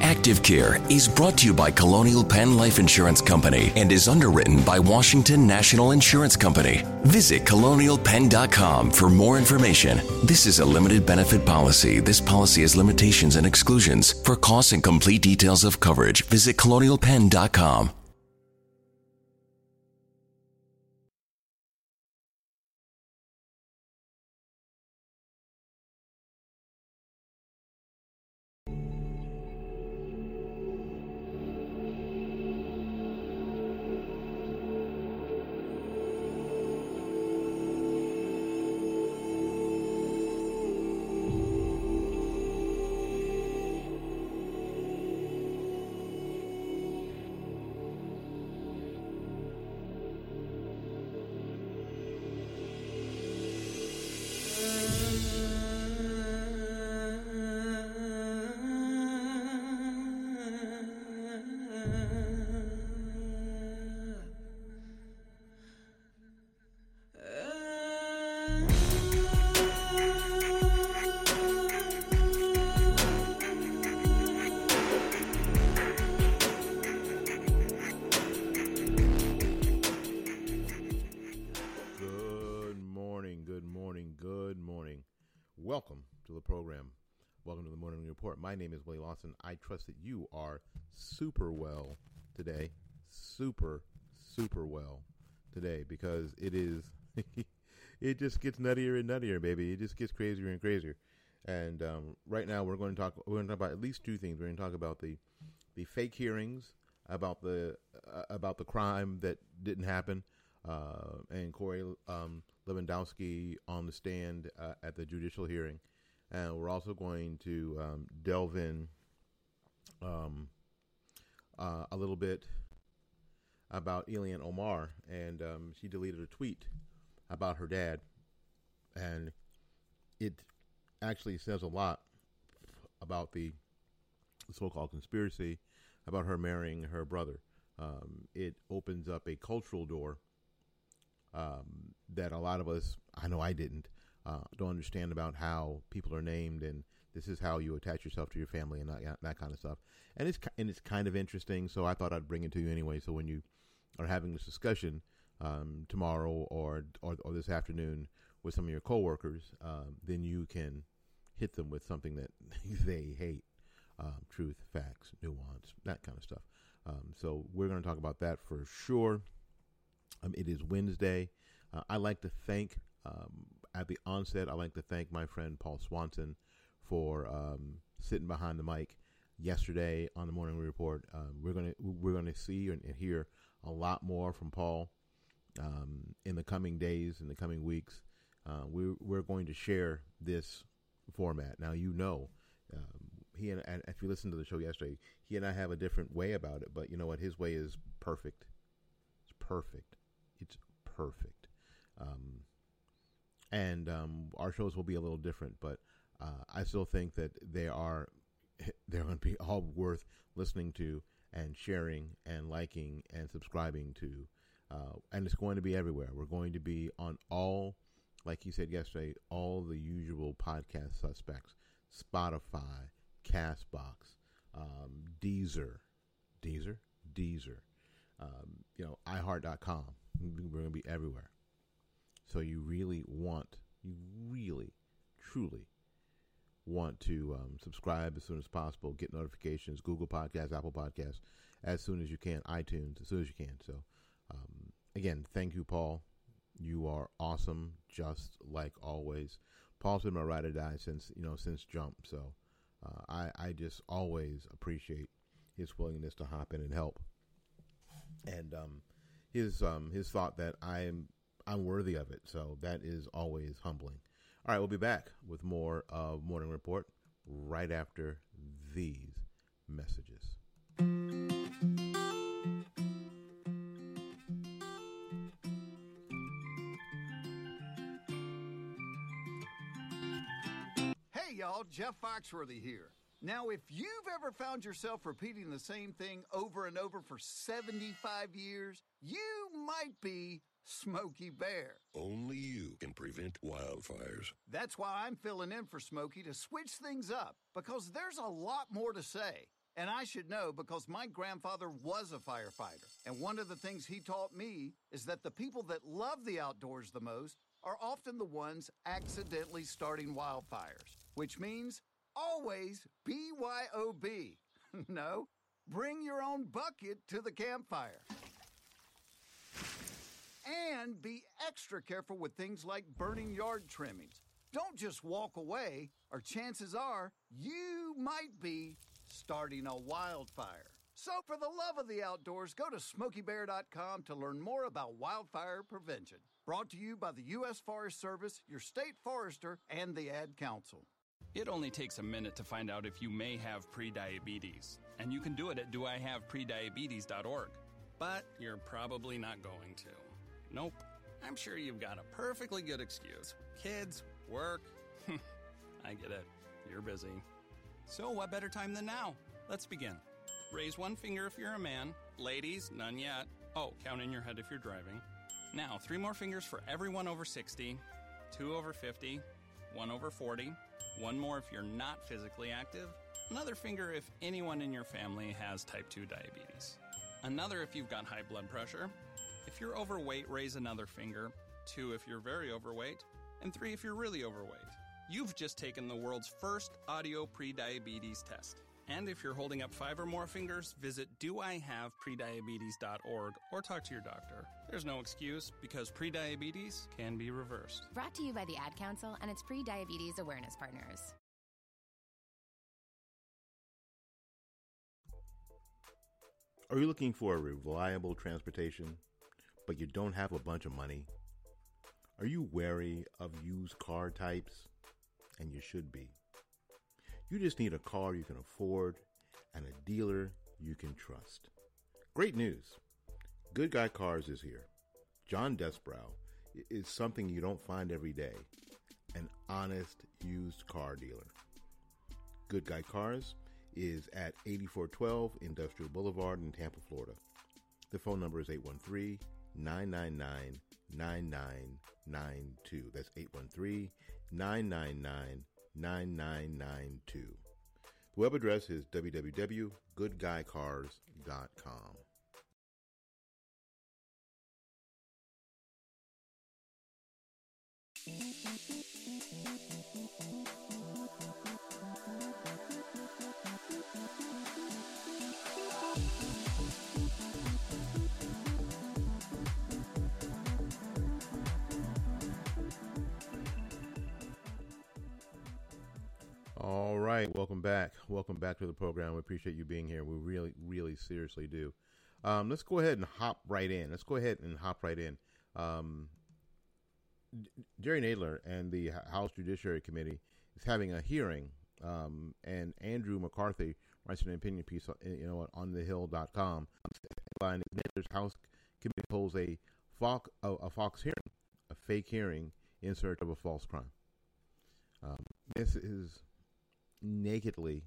Active Care is brought to you by Colonial Penn Life Insurance Company and is underwritten by Washington National Insurance Company. Visit colonialpenn.com for more information. This is a limited benefit policy. This policy has limitations and exclusions. For costs and complete details of coverage, visit colonialpenn.com. Lawson. I trust that you are super well today. Super, super well today because it is, it just gets nuttier and nuttier, baby. It just gets crazier and crazier. And um, right now, we're going to talk. We're going to talk about at least two things. We're going to talk about the the fake hearings about the uh, about the crime that didn't happen, uh, and Corey um, Lewandowski on the stand uh, at the judicial hearing, and we're also going to um, delve in um, uh, a little bit about Ilhan Omar, and um, she deleted a tweet about her dad, and it actually says a lot about the so-called conspiracy about her marrying her brother. Um, it opens up a cultural door um, that a lot of us, I know I didn't, uh, don't understand about how people are named and this is how you attach yourself to your family and that, that kind of stuff. And it's and it's kind of interesting, so I thought I'd bring it to you anyway. So when you are having this discussion um, tomorrow or, or or this afternoon with some of your coworkers, um, then you can hit them with something that they hate um, truth, facts, nuance, that kind of stuff. Um, so we're going to talk about that for sure. Um, it is Wednesday. Uh, I like to thank um, at the onset. I like to thank my friend Paul Swanson for um, sitting behind the mic yesterday on the morning report. Uh, we're gonna we're gonna see and hear a lot more from Paul um, in the coming days, in the coming weeks. Uh, we're we're going to share this format. Now you know Um, he and, and if you listened to the show yesterday, he and I have a different way about it. But you know what? His way is perfect. It's perfect. It's perfect. Um, and um, our shows will be a little different, but uh, I still think that they are they're going to be all worth listening to and sharing and liking and subscribing to. Uh, and it's going to be everywhere. We're going to be on all, like you said yesterday, all the usual podcast suspects Spotify, Castbox, um, Deezer, Deezer, Deezer, um, you know, iHeart.com. We're going to be everywhere. So you really want, you really, truly want to um, subscribe as soon as possible, get notifications, Google Podcasts, Apple Podcasts, as soon as you can, iTunes, as soon as you can. So, um, again, thank you, Paul. You are awesome, just like always. Paul's been my ride or die since you know since jump. So, uh, I I just always appreciate his willingness to hop in and help, and um, his um, his thought that I'm I'm worthy of it. So that is always humbling. All right, we'll be back with more of Morning Report right after these messages. Hey, y'all, Jeff Foxworthy here. Now, if you've ever found yourself repeating the same thing over and over for 75 years, you might be Smokey Bear. Only you can prevent wildfires. That's why I'm filling in for Smokey to switch things up, because there's a lot more to say. And I should know because my grandfather was a firefighter. And one of the things he taught me is that the people that love the outdoors the most are often the ones accidentally starting wildfires, which means always BYOB. no, bring your own bucket to the campfire. And be extra careful with things like burning yard trimmings. Don't just walk away, or chances are you might be starting a wildfire. So, for the love of the outdoors, go to smokeybear.com to learn more about wildfire prevention. Brought to you by the U.S. Forest Service, your state forester, and the Ad Council. It only takes a minute to find out if you may have prediabetes, and you can do it at doihaveprediabetes.org. But you're probably not going to. Nope. I'm sure you've got a perfectly good excuse. Kids, work. I get it. You're busy. So, what better time than now? Let's begin. Raise one finger if you're a man. Ladies, none yet. Oh, count in your head if you're driving. Now, three more fingers for everyone over 60, two over 50, one over 40, one more if you're not physically active, another finger if anyone in your family has type 2 diabetes, another if you've got high blood pressure. If you're overweight, raise another finger, two if you're very overweight, and three if you're really overweight. You've just taken the world's first audio prediabetes test. And if you're holding up five or more fingers, visit doihaveprediabetes.org or talk to your doctor. There's no excuse because prediabetes can be reversed. Brought to you by the Ad Council and its pre diabetes awareness partners. Are you looking for a reliable transportation, but you don't have a bunch of money? Are you wary of used car types? And you should be. You just need a car you can afford and a dealer you can trust. Great news! Good Guy Cars is here. John Desbrow is something you don't find every day an honest used car dealer. Good Guy Cars is at 8412 Industrial Boulevard in Tampa, Florida. The phone number is 813 999 9992. That's 813 999 9992. The web address is www.goodguycars.com. All right, welcome back. Welcome back to the program. We appreciate you being here. We really, really seriously do. Um, let's go ahead and hop right in. Let's go ahead and hop right in. Um, Jerry Nadler and the House Judiciary Committee is having a hearing Um, and Andrew McCarthy writes an opinion piece, uh, you know, on thehill.com. Headline: Nadler's House Committee holds a Fox, a, a Fox hearing, a fake hearing in search of a false crime. Um, this is nakedly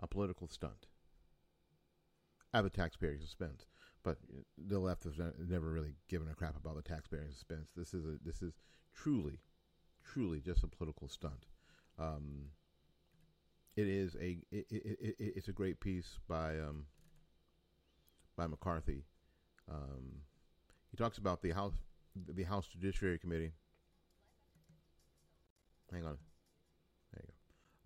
a political stunt at the taxpayer's expense. But the left has never really given a crap about the taxpayer's expense. This is a this is truly, truly just a political stunt. Um, it is a it, it, it, it's a great piece by um, by McCarthy. Um, he talks about the House the House Judiciary Committee. Hang on.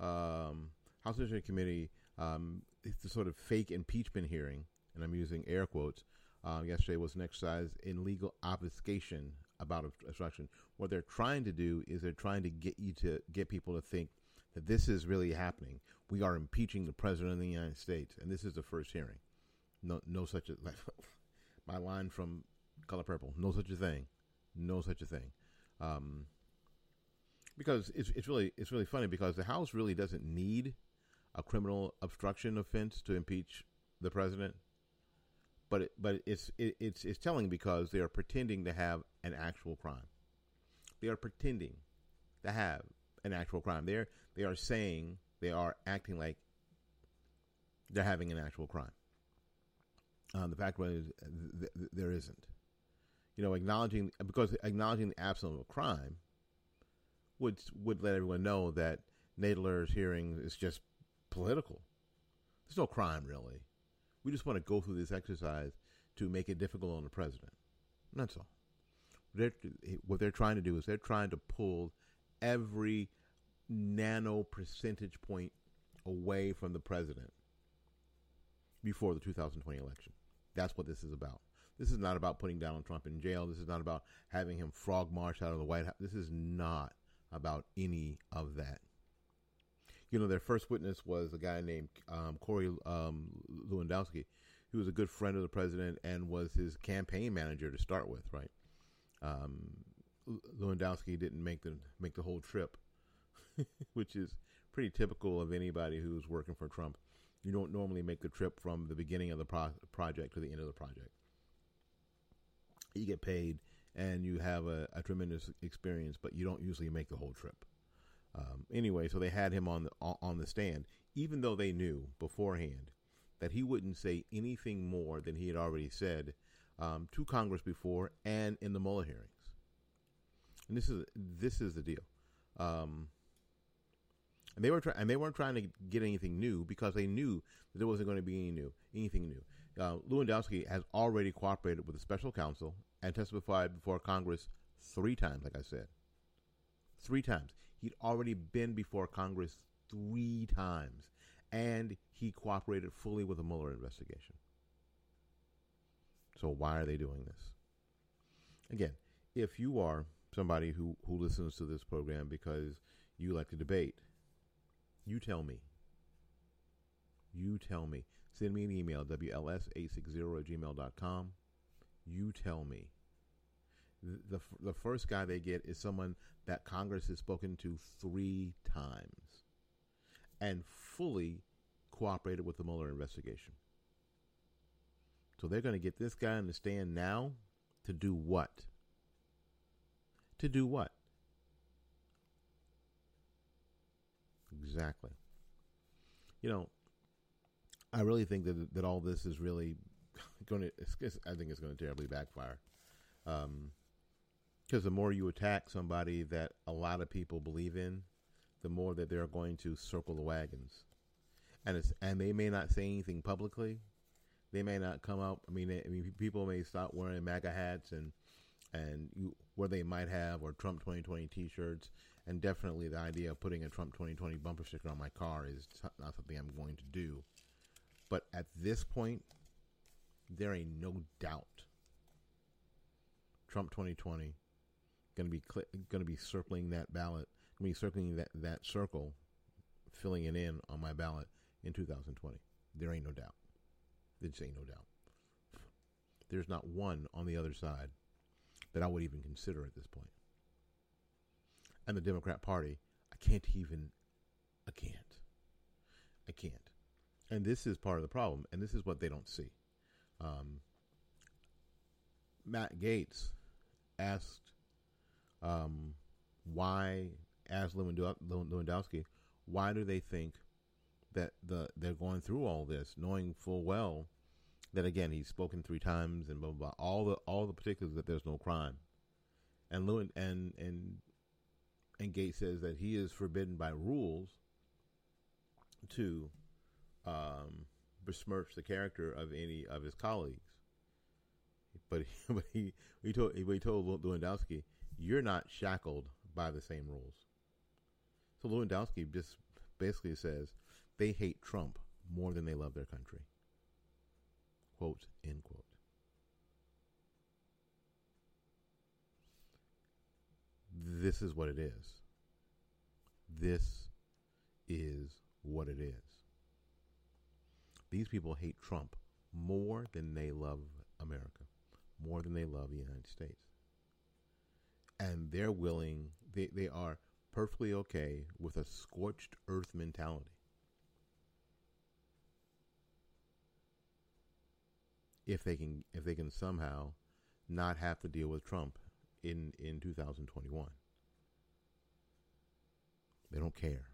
Um, House Judiciary Committee. Um, it's the sort of fake impeachment hearing, and I'm using air quotes. Uh, yesterday was an exercise in legal obfuscation about obstruction. What they're trying to do is they're trying to get you to get people to think that this is really happening. We are impeaching the president of the United States, and this is the first hearing. No, no such a like my line from Color Purple. No such a thing. No such a thing. Um, because it's it's really it's really funny because the House really doesn't need a criminal obstruction offense to impeach the president. But it, but it's it, it's it's telling because they are pretending to have an actual crime. They are pretending to have an actual crime. They're they are saying they are acting like they're having an actual crime. Um, the fact is, th- th- there isn't. You know, acknowledging because acknowledging the absence of a crime would would let everyone know that Nadler's hearing is just political. There's no crime really. We just want to go through this exercise to make it difficult on the president. That's all. They're, what they're trying to do is they're trying to pull every nano percentage point away from the president before the 2020 election. That's what this is about. This is not about putting Donald Trump in jail. This is not about having him frog march out of the White House. This is not about any of that. You know, their first witness was a guy named um, Corey um, Lewandowski, who was a good friend of the president and was his campaign manager to start with, right? Um, Lewandowski didn't make the make the whole trip, which is pretty typical of anybody who's working for Trump. You don't normally make the trip from the beginning of the pro- project to the end of the project. You get paid and you have a, a tremendous experience, but you don't usually make the whole trip. Um, anyway, so they had him on the on the stand, even though they knew beforehand that he wouldn't say anything more than he had already said um, to Congress before and in the Mueller hearings. And this is this is the deal. Um, and they were trying, and they weren't trying to get anything new because they knew that there wasn't going to be any new, anything new. Uh, Lewandowski has already cooperated with the special counsel and testified before Congress three times. Like I said, three times. He'd already been before Congress three times, and he cooperated fully with the Mueller investigation. So why are they doing this? Again, if you are somebody who, who listens to this program because you like to debate, you tell me. You tell me. Send me an email, WLS860 at gmail.com. You tell me. The, the, first guy they get is someone that Congress has spoken to three times and fully cooperated with the Mueller investigation. So they're going to get this guy on the stand now to do what? To do what? Exactly. You know, I really think that that all this is really going to. I think it's going to terribly backfire. Um, because the more you attack somebody that a lot of people believe in, the more that they're going to circle the wagons, and it's and they may not say anything publicly. They may not come out. I mean, I mean, people may stop wearing MAGA hats and and you, where they might have or Trump 2020 T-shirts, and definitely the idea of putting a Trump 2020 bumper sticker on my car is not something I'm going to do. But at this point, there ain't no doubt Trump 2020 going to be cl- going to be circling that ballot, going to be circling that that circle, filling it in on my ballot in 2020. There ain't no doubt. There just ain't no doubt. There's not one on the other side that I would even consider at this point. And the Democrat Party, I can't even, I can't I can't. and this is part of the problem, and this is what they don't see. Um, Matt Gaetz asked um, why, asked Lewandowski, why do they think that the they're going through all this, knowing full well that again he's spoken three times and blah blah, blah all the all the particulars that there's no crime, and Lewin and and and Gaetz says that he is forbidden by rules to um, besmirch the character of any of his colleagues. But he, but he, he told he told Lewandowski, "You're not shackled by the same rules." So Lewandowski just basically says they hate Trump more than they love their country. Quote end quote. This is what it is. This is what it is. These people hate Trump more than they love America, more than they love the United States. And they're willing, they, they are perfectly okay with a scorched earth mentality. If they can if they can somehow not have to deal with Trump in, in 2021. They don't care.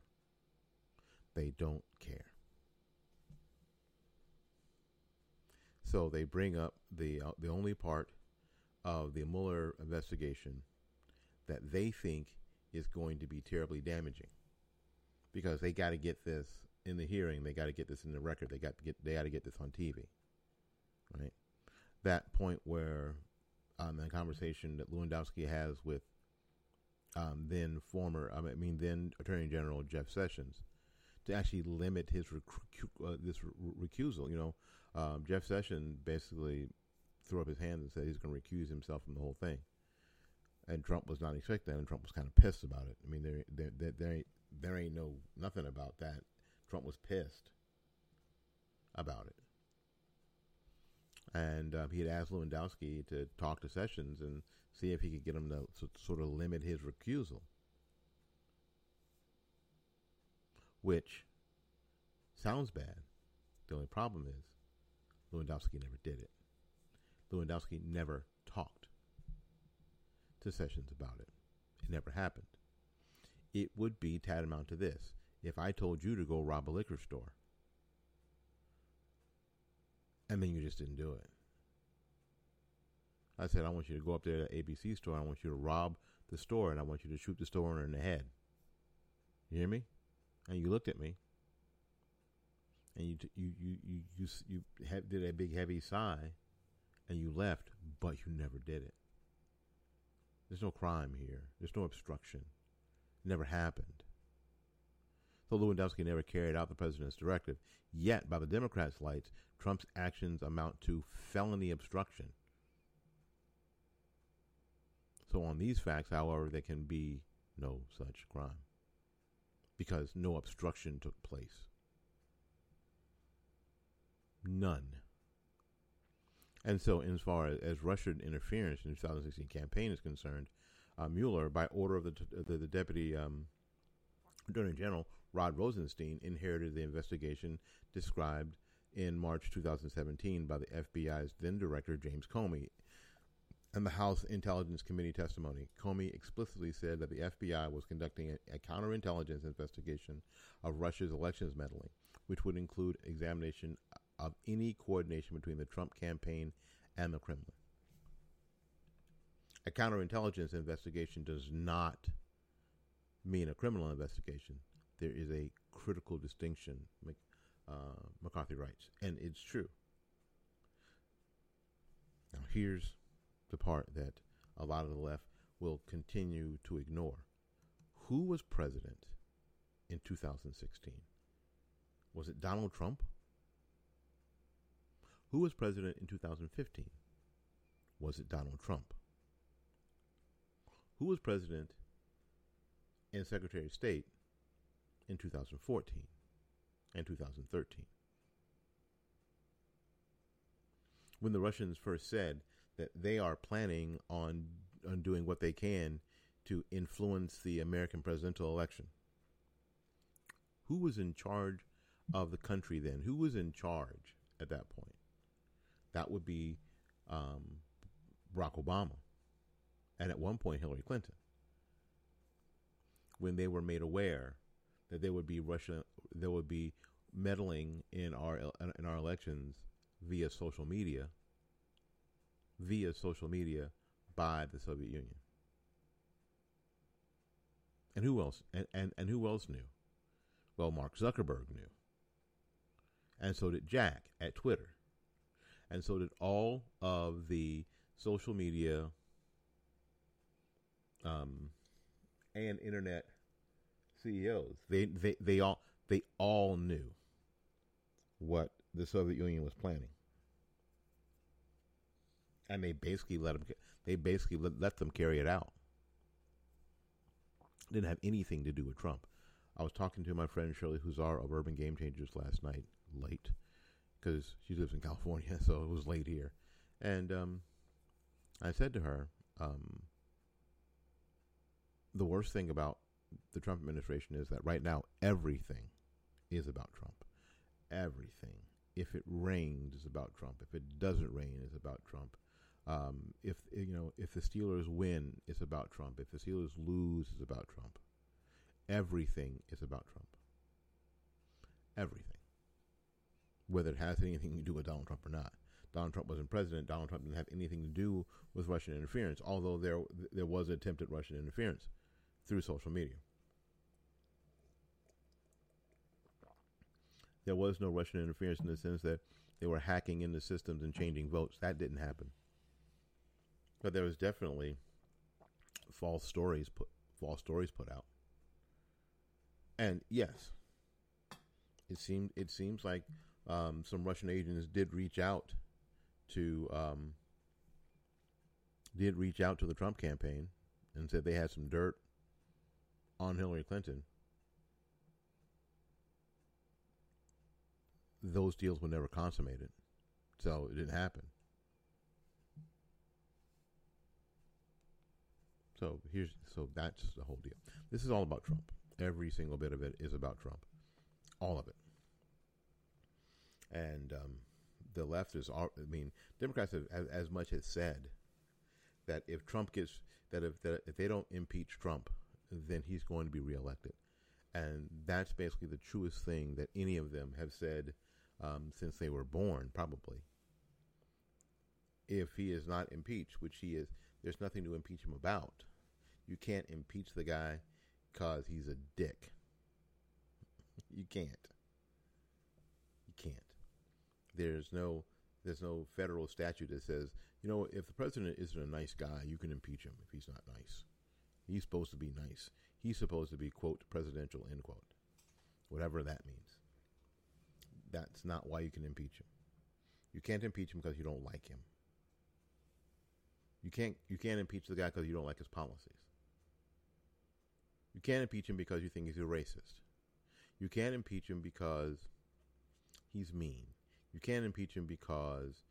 They don't care. So they bring up the uh, the only part of the Mueller investigation that they think is going to be terribly damaging because they got to get this in the hearing, they got to get this in the record, they got to get they got to get this on TV, right? That point where um, the conversation that Lewandowski has with um, then former, I mean then Attorney General Jeff Sessions, to actually limit his recu- uh, this re- recusal. You know, um, Jeff Sessions basically threw up his hands and said he's going to recuse himself from the whole thing. And Trump was not expecting that, and Trump was kind of pissed about it. I mean, there, there, there, there ain't, there ain't no nothing about that. Trump was pissed about it, and uh, he had asked Lewandowski to talk to Sessions and see if he could get him to so, sort of limit his recusal, which sounds bad. The only problem is Lewandowski never did it. Lewandowski never talked to Sessions about it. It never happened. It would be tantamount to this if I told you to go rob a liquor store and then you just didn't do it. I said, I want you to go up there to the ABC store. I want you to rob the store and I want you to shoot the store owner in the head. You hear me? And you looked at me and you you you you you, you did a big heavy sigh, and you left, but you never did it. There's no crime here. There's no obstruction. It never happened. So Lewandowski never carried out the president's directive. Yet, by the Democrats' lights, Trump's actions amount to felony obstruction. So, on these facts, however, there can be no such crime because no obstruction took place. None. And so, as far as, Russian interference in the 2016 campaign is concerned, uh, Mueller, by order of the, the, the deputy um, attorney general, Rod Rosenstein, inherited the investigation described in March 2017 by the FBI's then director, James Comey. And the House Intelligence Committee testimony, Comey explicitly said that the FBI was conducting a, a counterintelligence investigation of Russia's elections meddling, which would include examination of any coordination between the Trump campaign and the Kremlin. A counterintelligence investigation does not mean a criminal investigation. There is a critical distinction, uh, McCarthy writes, and it's true. Now, here's the part that a lot of the left will continue to ignore. Who was president in 2016? Was it Donald Trump? Who was president in 2015? Was it Donald Trump? Who was president and Secretary of State in 2014 and 2013? When the Russians first said that they are planning on, on doing what they can to influence the American presidential election, who was in charge of the country then, who was in charge at that point? That would be um, Barack Obama, and at one point Hillary Clinton. When they were made aware that there would be Russia, there would be meddling in our in our elections via social media, via social media by the Soviet Union. And who else? And, and, and who else knew? Well, Mark Zuckerberg knew. And so did Jack at Twitter. And so did all of the social media um, and internet CEOs. They, they, they all they all knew what the Soviet Union was planning, and they basically let them. They basically let, let them carry it out. Didn't have anything to do with Trump. I was talking to my friend Shirley Huzar of Urban Game Changers last night, late, because she lives in California, so it was late here. And um, I said to her, um, the worst thing about the Trump administration is that right now everything is about Trump. Everything. If it rains, it's about Trump. If it doesn't rain, it's about Trump. Um, if you know, if the Steelers win, it's about Trump. If the Steelers lose, it's about Trump. Everything is about Trump. Everything. Whether it has anything to do with Donald Trump or not. Donald Trump wasn't president. Donald Trump didn't have anything to do with Russian interference, although there there was attempted Russian interference through social media. There was no Russian interference in the sense that they were hacking into systems and changing votes. That didn't happen. But there was definitely false stories put false stories put out. And yes, it seemed it seems like um, some Russian agents did reach out to um, did reach out to the Trump campaign and said they had some dirt on Hillary Clinton. Those deals were never consummated, so it didn't happen. So here's so that's the whole deal. This is all about Trump. Every single bit of it is about Trump, all of it. And um, the left is, I mean, Democrats have as, as much as said that if Trump gets that if that if they don't impeach Trump, then he's going to be reelected, and that's basically the truest thing that any of them have said um, since they were born, probably. If he is not impeached, which he is, there's nothing to impeach him about. You can't impeach the guy because he's a dick. you can't. You can't. There's no there's no federal statute that says, you know, if the president isn't a nice guy, you can impeach him if he's not nice. He's supposed to be nice. He's supposed to be quote presidential end quote. Whatever that means. That's not why you can impeach him. You can't impeach him because you don't like him. You can't you can't impeach the guy because you don't like his policies. You can't impeach him because you think he's a racist. You can't impeach him because he's mean. You can't impeach him because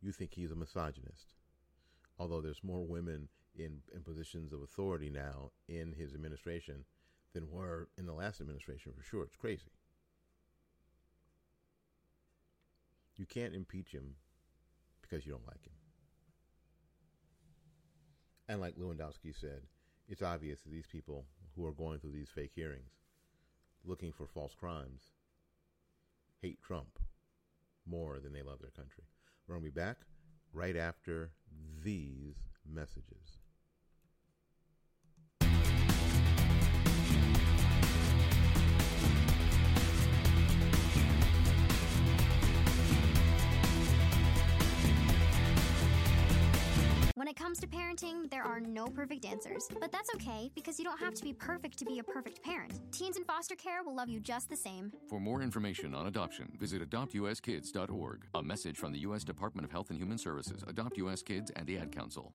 you think he's a misogynist. Although there's more women in, in positions of authority now in his administration than were in the last administration, for sure. It's crazy. You can't impeach him because you don't like him. And like Lewandowski said, it's obvious that these people who are going through these fake hearings, looking for false crimes, hate Trump more than they love their country. We're going to be back right after these messages. When it comes to parenting, there are no perfect answers. But that's okay because you don't have to be perfect to be a perfect parent. Teens in foster care will love you just the same. For more information on adoption, visit adoptuskids.org. A message from the U.S. Department of Health and Human Services, Adopt U.S. Kids, and the Ad Council.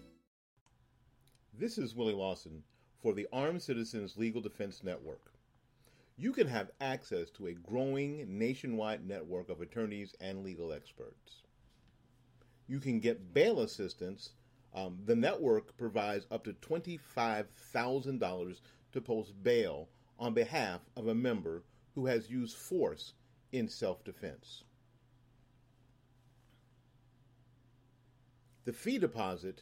This is Willie Lawson for the Armed Citizens Legal Defense Network. You can have access to a growing nationwide network of attorneys and legal experts. You can get bail assistance. Um, the network provides up to $25,000 to post bail on behalf of a member who has used force in self defense. The fee deposit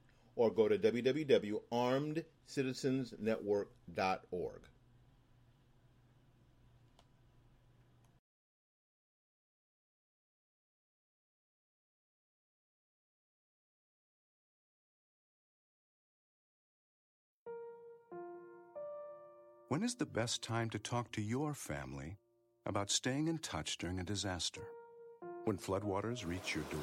Or go to www.armedcitizensnetwork.org. When is the best time to talk to your family about staying in touch during a disaster? When floodwaters reach your door?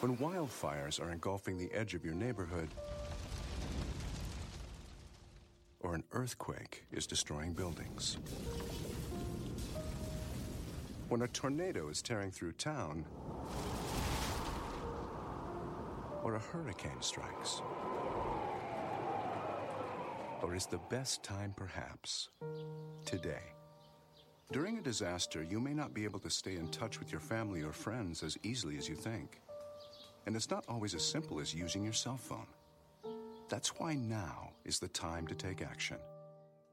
When wildfires are engulfing the edge of your neighborhood? Or an earthquake is destroying buildings? When a tornado is tearing through town? Or a hurricane strikes? Or is the best time perhaps today? During a disaster, you may not be able to stay in touch with your family or friends as easily as you think. And it's not always as simple as using your cell phone. That's why now is the time to take action.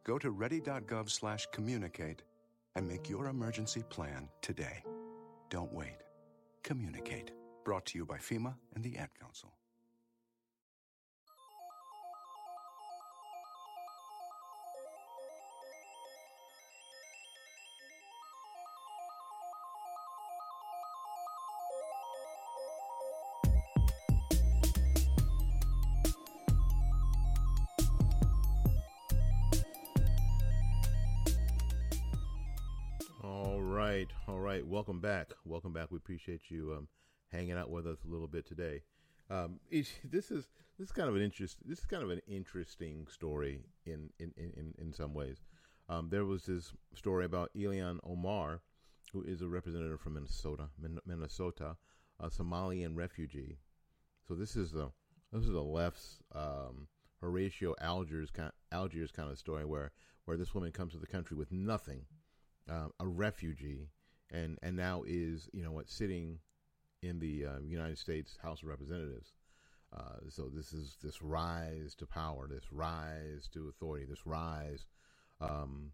Go to ready.gov/communicate and make your emergency plan today. Don't wait. Communicate. Brought to you by FEMA and the Ad Council. Right. Welcome back. Welcome back. We appreciate you um, hanging out with us a little bit today. Um, this is this is kind of an interest. This is kind of an interesting story in in in, in some ways. Um, there was this story about Ilhan Omar, who is a representative from Minnesota, Minnesota, a Somalian refugee. So this is the this is the left's um, Horatio Algiers kind Algiers kind of story where where this woman comes to the country with nothing, um, a refugee, and and now is you know what sitting in the uh, United States House of Representatives. Uh, so this is this rise to power, this rise to authority, this rise. Um,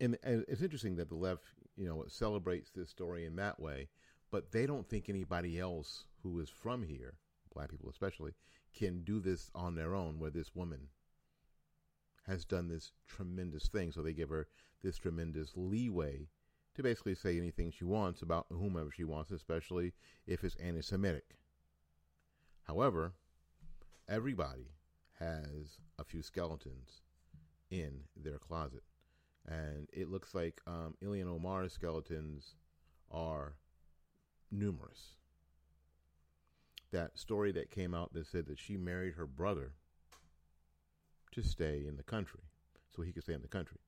and, and it's interesting that the left, you know, celebrates this story in that way, but they don't think anybody else who is from here, black people especially, can do this on their own. Where this woman has done this tremendous thing, so they give her this tremendous leeway to basically say anything she wants about whomever she wants, especially if it's anti Semitic. However, everybody has a few skeletons in their closet. And it looks like um, Ilhan Omar's skeletons are numerous. That story that came out that said that she married her brother to stay in the country, so he could stay in the country.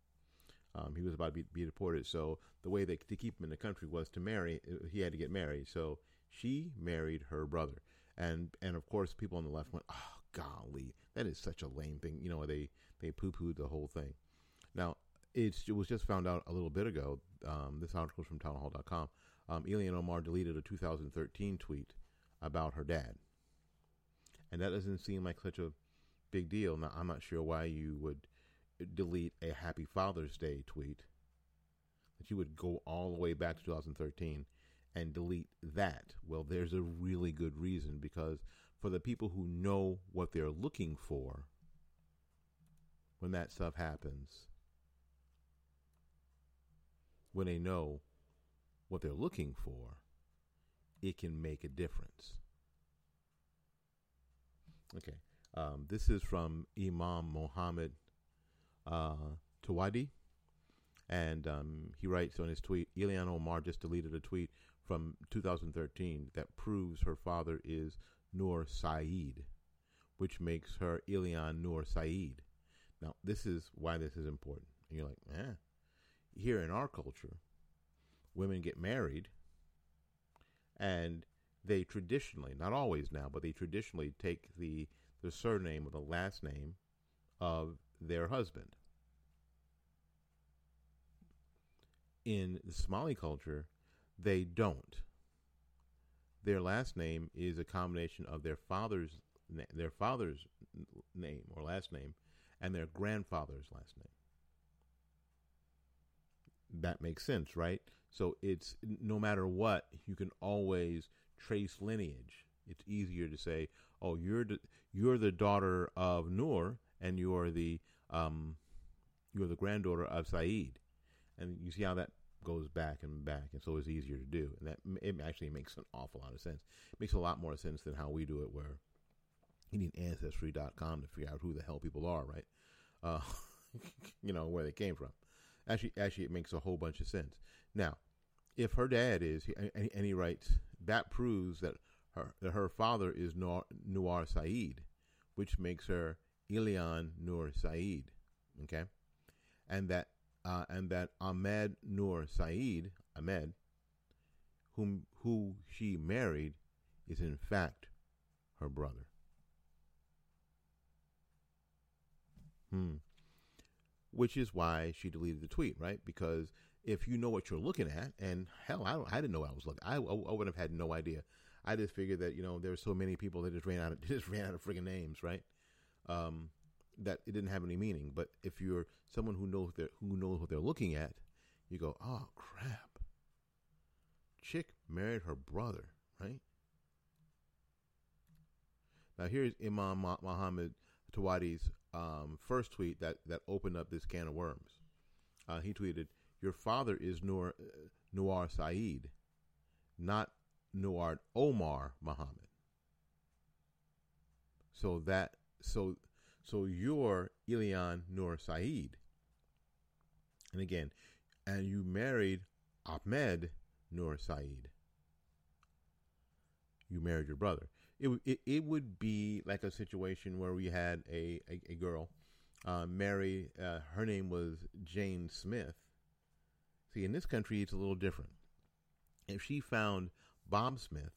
Um, he was about to be, be, deported, so the way that to keep him in the country was to marry. He had to get married, so she married her brother, and and of course, people on the left went, "Oh, golly, that is such a lame thing." You know, they they poo pooed the whole thing. Now, it was just found out a little bit ago. Um, this article is from townhall.com. Um, Ilhan Omar deleted a 2013 tweet about her dad, and that doesn't seem like such a big deal. Now, I'm not sure why you would delete a Happy Father's Day tweet. That you would go all the way back to 2013 and delete that. Well, there's a really good reason because for the people who know what they're looking for when that stuff happens, when they know what they're looking for, it can make a difference. Okay. Um, this is from Imam Mohammed uh, Tawadi. And um, he writes on his tweet Ilhan Omar just deleted a tweet from 2013 that proves her father is Noor Saeed, which makes her Ilhan Noor Saeed. Now, this is why this is important. And you're like, eh. Here in our culture, women get married and they traditionally, not always now, but they traditionally take the, the surname or the last name of their husband. In the Somali culture, they don't. Their last name is a combination of their father's their father's name or last name and their grandfather's last name. That makes sense, right? So it's no matter what, you can always trace lineage. It's easier to say, "Oh, you're the, you're the daughter of Noor, and you're the um, you're the granddaughter of Saeed," and you see how that goes back and back, and so it's easier to do. And that it actually makes an awful lot of sense. It makes a lot more sense than how we do it, where you need ancestry.com to figure out who the hell people are, right? Uh, you know where they came from. Actually, actually, it makes a whole bunch of sense. Now, if her dad is, and, he writes, that proves that her that her father is Noor, Noor Saeed, which makes her Ilhan Nur Saeed. Okay, and that uh, and that Ahmed Nur Saeed, Ahmed, whom who she married, is in fact her brother. Hmm. Which is why she deleted the tweet, right? Because if you know what you're looking at, and hell, I, I didn't know I was looking. I, I, I would have had no idea. I just figured that you know there were so many people that just ran out of just ran out of friggin' names, right? Um, that it didn't have any meaning. But if you're someone who knows who knows what they're looking at, you go, "Oh crap!" Chick married her brother, right? Now here's Imam Muhammad Tawadi's um, first tweet that that opened up this can of worms. Uh, he tweeted, "Your father is Noor uh, Noor Saeed, not Noor Omar Muhammad." So that so so you're Ilhan Nur Saeed. And again, and you married Ahmed Nur Saeed. You married your brother. It, it, it would be like a situation where we had a, a, a girl uh, marry, uh, her name was Jane Smith. See, in this country, it's a little different. If she found Bob Smith,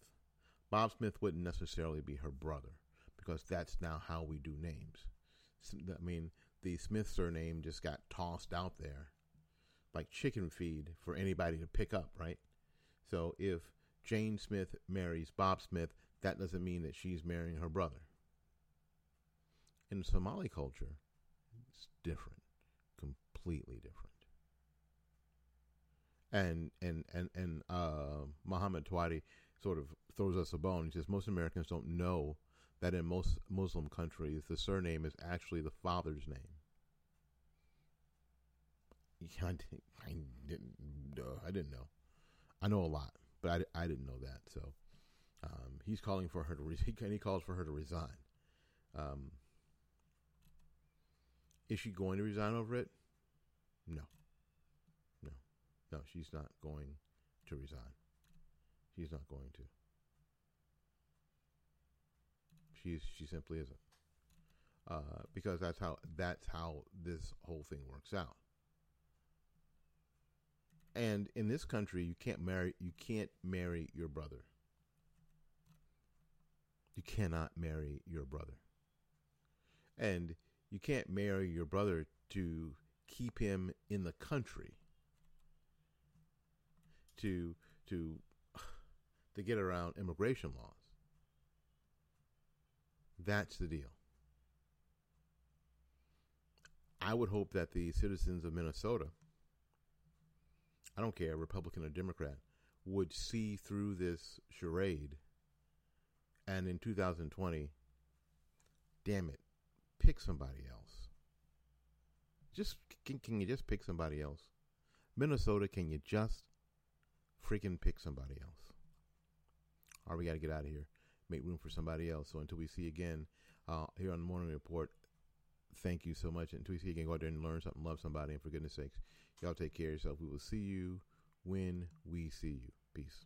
Bob Smith wouldn't necessarily be her brother because that's now how we do names. I mean, the Smith surname just got tossed out there like chicken feed for anybody to pick up, right? So if Jane Smith marries Bob Smith, that doesn't mean that she's marrying her brother. In Somali culture, it's different, completely different. And and and and uh, Muhammad Tawadi sort of throws us a bone. He says most Americans don't know that in most Muslim countries, the surname is actually the father's name. I didn't. I didn't, uh, I didn't know. I know a lot, but I, I didn't know that. So um, he's calling for her to. Re- he calls for her to resign. Um, is she going to resign over it? No. No. No, she's not going to resign. She's not going to. She's she simply isn't. Uh, because that's how that's how this whole thing works out. And in this country, you can't marry you can't marry your brother. You cannot marry your brother. And you can't marry your brother to keep him in the country. To to to get around immigration laws. That's the deal. I would hope that the citizens of Minnesota, I don't care, Republican or Democrat, would see through this charade and in 2020, damn it, pick somebody else. Just can, can you just pick somebody else? Minnesota, can you just freaking pick somebody else. All right, we got to get out of here. Make room for somebody else. So until we see again uh, here on the Morning Report, thank you so much. Until we see again, go out there and learn something, love somebody, and for goodness sakes, y'all take care of yourself. We will see you when we see you. Peace.